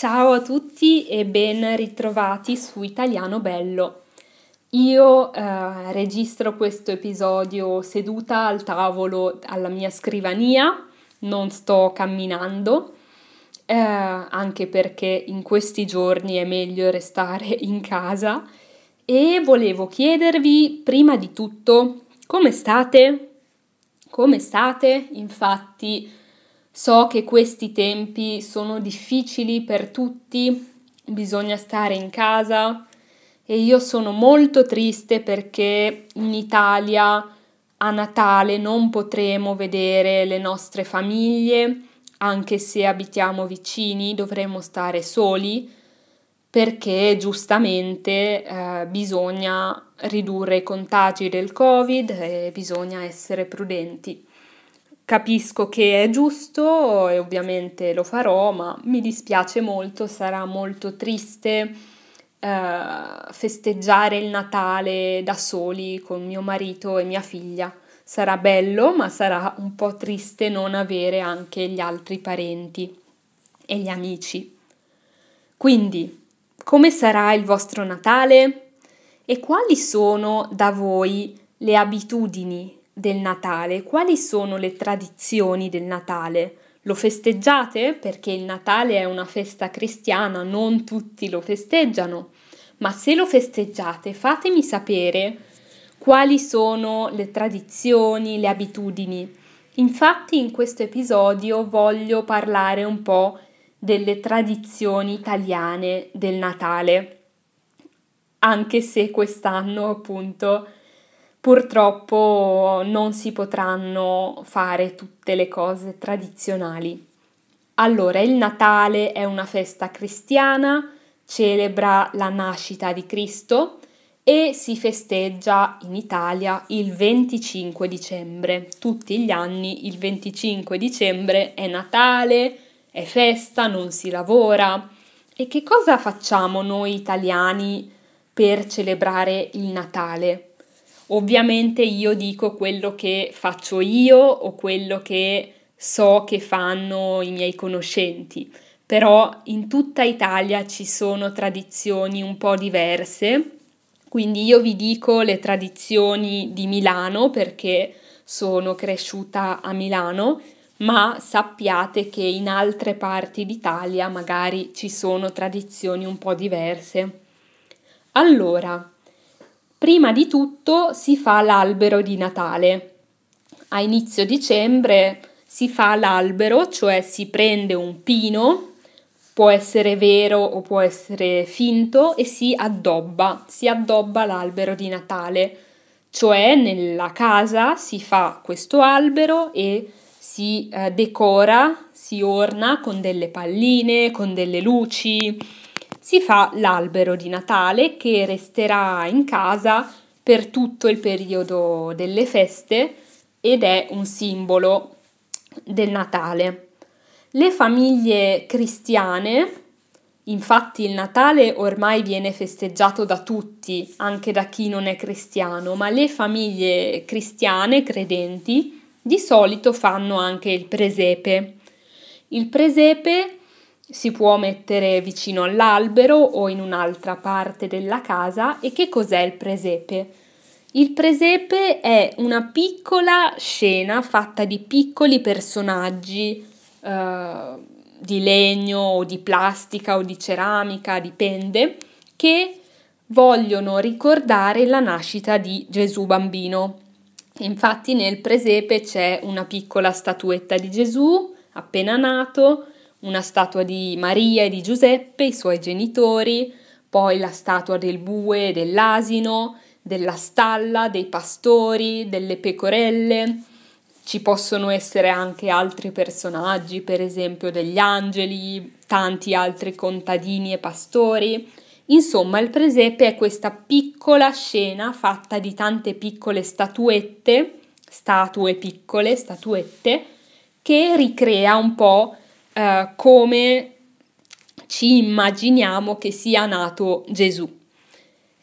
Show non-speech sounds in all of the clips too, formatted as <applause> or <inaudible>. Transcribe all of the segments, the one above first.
Ciao a tutti e ben ritrovati su Italiano Bello. Io eh, registro questo episodio seduta al tavolo alla mia scrivania, non sto camminando, eh, anche perché in questi giorni è meglio restare <laughs> in casa e volevo chiedervi prima di tutto come state? Come state? Infatti So che questi tempi sono difficili per tutti, bisogna stare in casa e io sono molto triste perché in Italia a Natale non potremo vedere le nostre famiglie, anche se abitiamo vicini, dovremo stare soli perché giustamente eh, bisogna ridurre i contagi del Covid e bisogna essere prudenti. Capisco che è giusto e ovviamente lo farò, ma mi dispiace molto, sarà molto triste eh, festeggiare il Natale da soli con mio marito e mia figlia. Sarà bello, ma sarà un po' triste non avere anche gli altri parenti e gli amici. Quindi, come sarà il vostro Natale? E quali sono da voi le abitudini del Natale? Quali sono le tradizioni del Natale? Lo festeggiate? Perché il Natale è una festa cristiana, non tutti lo festeggiano, ma se lo festeggiate fatemi sapere quali sono le tradizioni, le abitudini. Infatti in questo episodio voglio parlare un po' delle tradizioni italiane del Natale, anche se quest'anno appunto purtroppo non si potranno fare tutte le cose tradizionali. Allora, il Natale è una festa cristiana, celebra la nascita di Cristo e si festeggia in Italia il 25 dicembre. Tutti gli anni il 25 dicembre è Natale, è festa, non si lavora. E che cosa facciamo noi italiani per celebrare il Natale? Ovviamente io dico quello che faccio io o quello che so che fanno i miei conoscenti, però in tutta Italia ci sono tradizioni un po' diverse, quindi io vi dico le tradizioni di Milano perché sono cresciuta a Milano, ma sappiate che in altre parti d'Italia magari ci sono tradizioni un po' diverse. Allora, Prima di tutto si fa l'albero di Natale. A inizio dicembre si fa l'albero, cioè si prende un pino, può essere vero o può essere finto, e si addobba, si addobba l'albero di Natale, cioè nella casa si fa questo albero e si eh, decora, si orna con delle palline, con delle luci, si fa l'albero di Natale che resterà in casa per tutto il periodo delle feste ed è un simbolo del Natale. Le famiglie cristiane, infatti il Natale ormai viene festeggiato da tutti, anche da chi non è cristiano, ma le famiglie cristiane credenti di solito fanno anche il presepe. Il presepe si può mettere vicino all'albero o in un'altra parte della casa e che cos'è il presepe? Il presepe è una piccola scena fatta di piccoli personaggi eh, di legno o di plastica o di ceramica, dipende, che vogliono ricordare la nascita di Gesù bambino. Infatti nel presepe c'è una piccola statuetta di Gesù appena nato, una statua di Maria e di Giuseppe, i suoi genitori, poi la statua del bue dell'asino, della stalla, dei pastori, delle pecorelle. Ci possono essere anche altri personaggi, per esempio degli angeli, tanti altri contadini e pastori. Insomma, il presepe è questa piccola scena fatta di tante piccole statuette, statue piccole, statuette, che ricrea un po' eh, come ci immaginiamo che sia nato Gesù.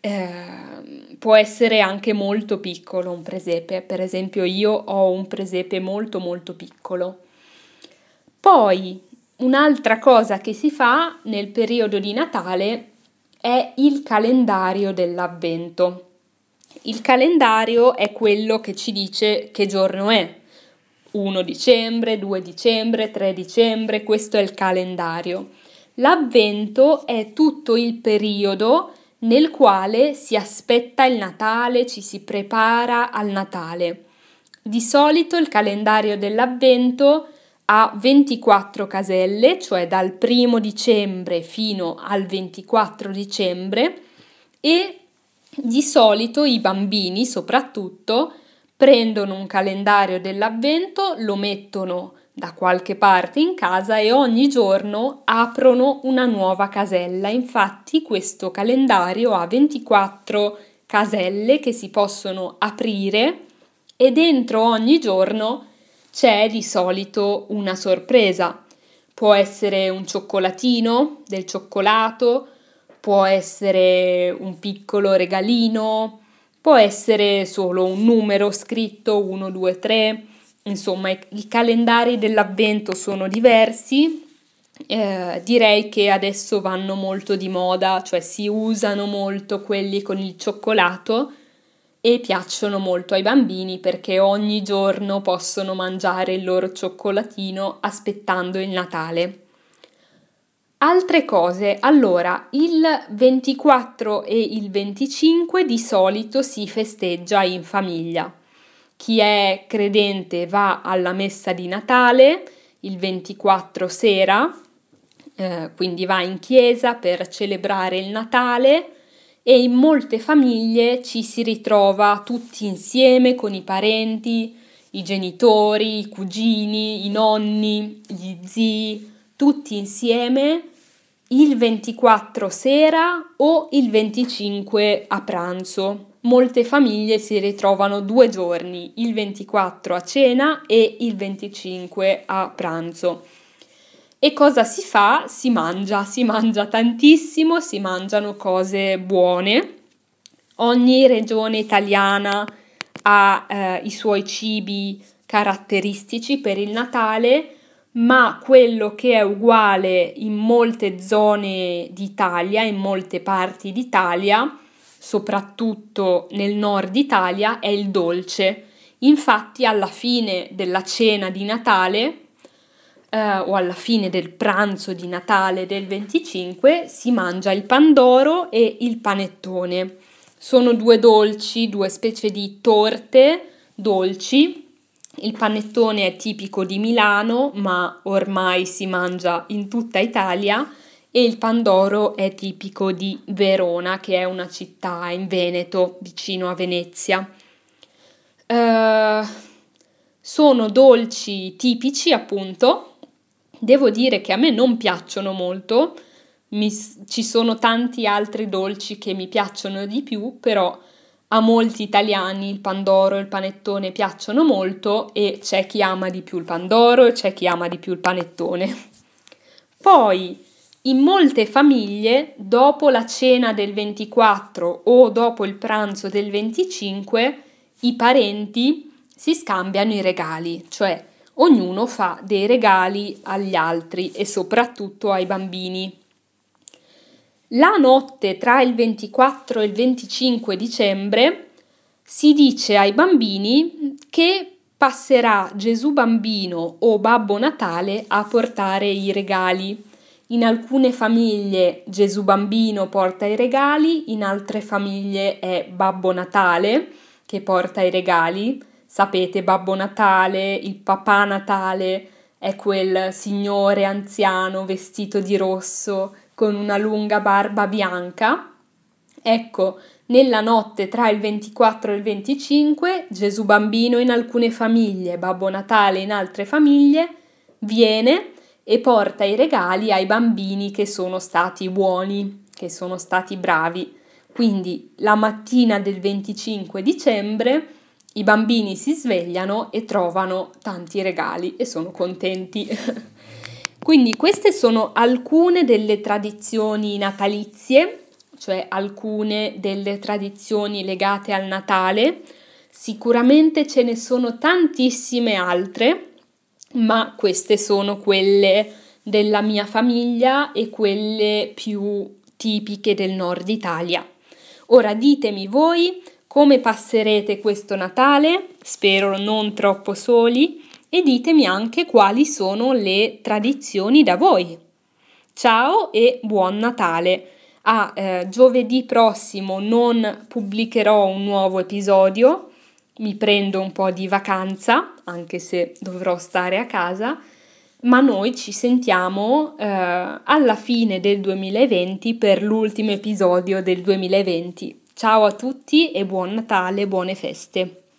Eh, può essere anche molto piccolo un presepe, per esempio io ho un presepe molto molto piccolo. Poi un'altra cosa che si fa nel periodo di Natale è il calendario dell'avvento. Il calendario è quello che ci dice che giorno è. 1 dicembre, 2 dicembre, 3 dicembre, questo è il calendario. L'avvento è tutto il periodo nel quale si aspetta il Natale, ci si prepara al Natale. Di solito il calendario dell'avvento ha 24 caselle, cioè dal 1 dicembre fino al 24 dicembre e di solito i bambini soprattutto prendono un calendario dell'avvento, lo mettono da qualche parte in casa e ogni giorno aprono una nuova casella. Infatti questo calendario ha 24 caselle che si possono aprire e dentro ogni giorno c'è di solito una sorpresa. Può essere un cioccolatino, del cioccolato, può essere un piccolo regalino, può essere solo un numero scritto 1, 2, 3. Insomma, i, calendari dell'avvento sono diversi. Eh, direi che adesso vanno molto di moda, cioè si usano molto quelli con il cioccolato e piacciono molto ai bambini perché ogni giorno possono mangiare il loro cioccolatino aspettando il Natale. Altre cose, allora il 24 e il 25 di solito si festeggia in famiglia. Chi è credente va alla messa di Natale il 24 sera, eh, quindi va in chiesa per celebrare il Natale e in molte famiglie ci si ritrova tutti insieme con i parenti, i genitori, i cugini, i nonni, gli zii, tutti insieme il 24 sera o il 25 a pranzo. Molte famiglie si ritrovano due giorni, il 24 a cena e il 25 a pranzo. E cosa si fa? Si mangia, si mangia tantissimo, si mangiano cose buone. Ogni regione italiana ha eh, i suoi cibi caratteristici per il Natale, ma quello che è uguale in molte zone d'Italia, in molte parti d'Italia, soprattutto nel nord Italia, è il dolce. Infatti alla fine della cena di Natale eh, o alla fine del pranzo di Natale del 25 si mangia il pandoro e il panettone. Sono due dolci, due specie di torte dolci. Il panettone è tipico di Milano, ma ormai si mangia in tutta Italia. E il pandoro è tipico di Verona, che è una città in Veneto, vicino a Venezia. Uh, sono dolci tipici, appunto, Devo dire che a me non piacciono molto, mi, ci sono tanti altri dolci che mi piacciono di più, però a molti italiani il pandoro e il panettone piacciono molto e c'è chi ama di più il pandoro e c'è chi ama di più il panettone. Poi, in molte famiglie, dopo la cena del 24 o dopo il pranzo del 25, i parenti si scambiano i regali, cioè ognuno fa dei regali agli altri e soprattutto ai bambini. La notte tra il 24 e il 25 dicembre si dice ai bambini che passerà Gesù bambino o Babbo Natale a portare i regali. In alcune famiglie Gesù bambino porta i regali, in altre famiglie è Babbo Natale che porta i regali. Sapete, Babbo Natale, il papà Natale è quel signore anziano vestito di rosso con una lunga barba bianca. Ecco, nella notte tra il 24 e il 25, Gesù bambino in alcune famiglie, Babbo Natale in altre famiglie, viene e porta i regali ai bambini che sono stati buoni, che sono stati bravi. Quindi la mattina del 25 dicembre i bambini si svegliano e trovano tanti regali e sono contenti. <laughs> Quindi queste sono alcune delle tradizioni natalizie, cioè alcune delle tradizioni legate al Natale. Sicuramente ce ne sono tantissime altre, ma queste sono quelle della mia famiglia e quelle più tipiche del nord Italia. Ora ditemi voi come passerete questo Natale, spero non troppo soli, e ditemi anche quali sono le tradizioni da voi. Ciao e buon Natale! A eh, giovedì prossimo non pubblicherò un nuovo episodio, mi prendo un po' di vacanza, anche se dovrò stare a casa, ma noi ci sentiamo eh, alla fine del 2020 per l'ultimo episodio del 2020. Ciao a tutti e buon Natale, buone feste!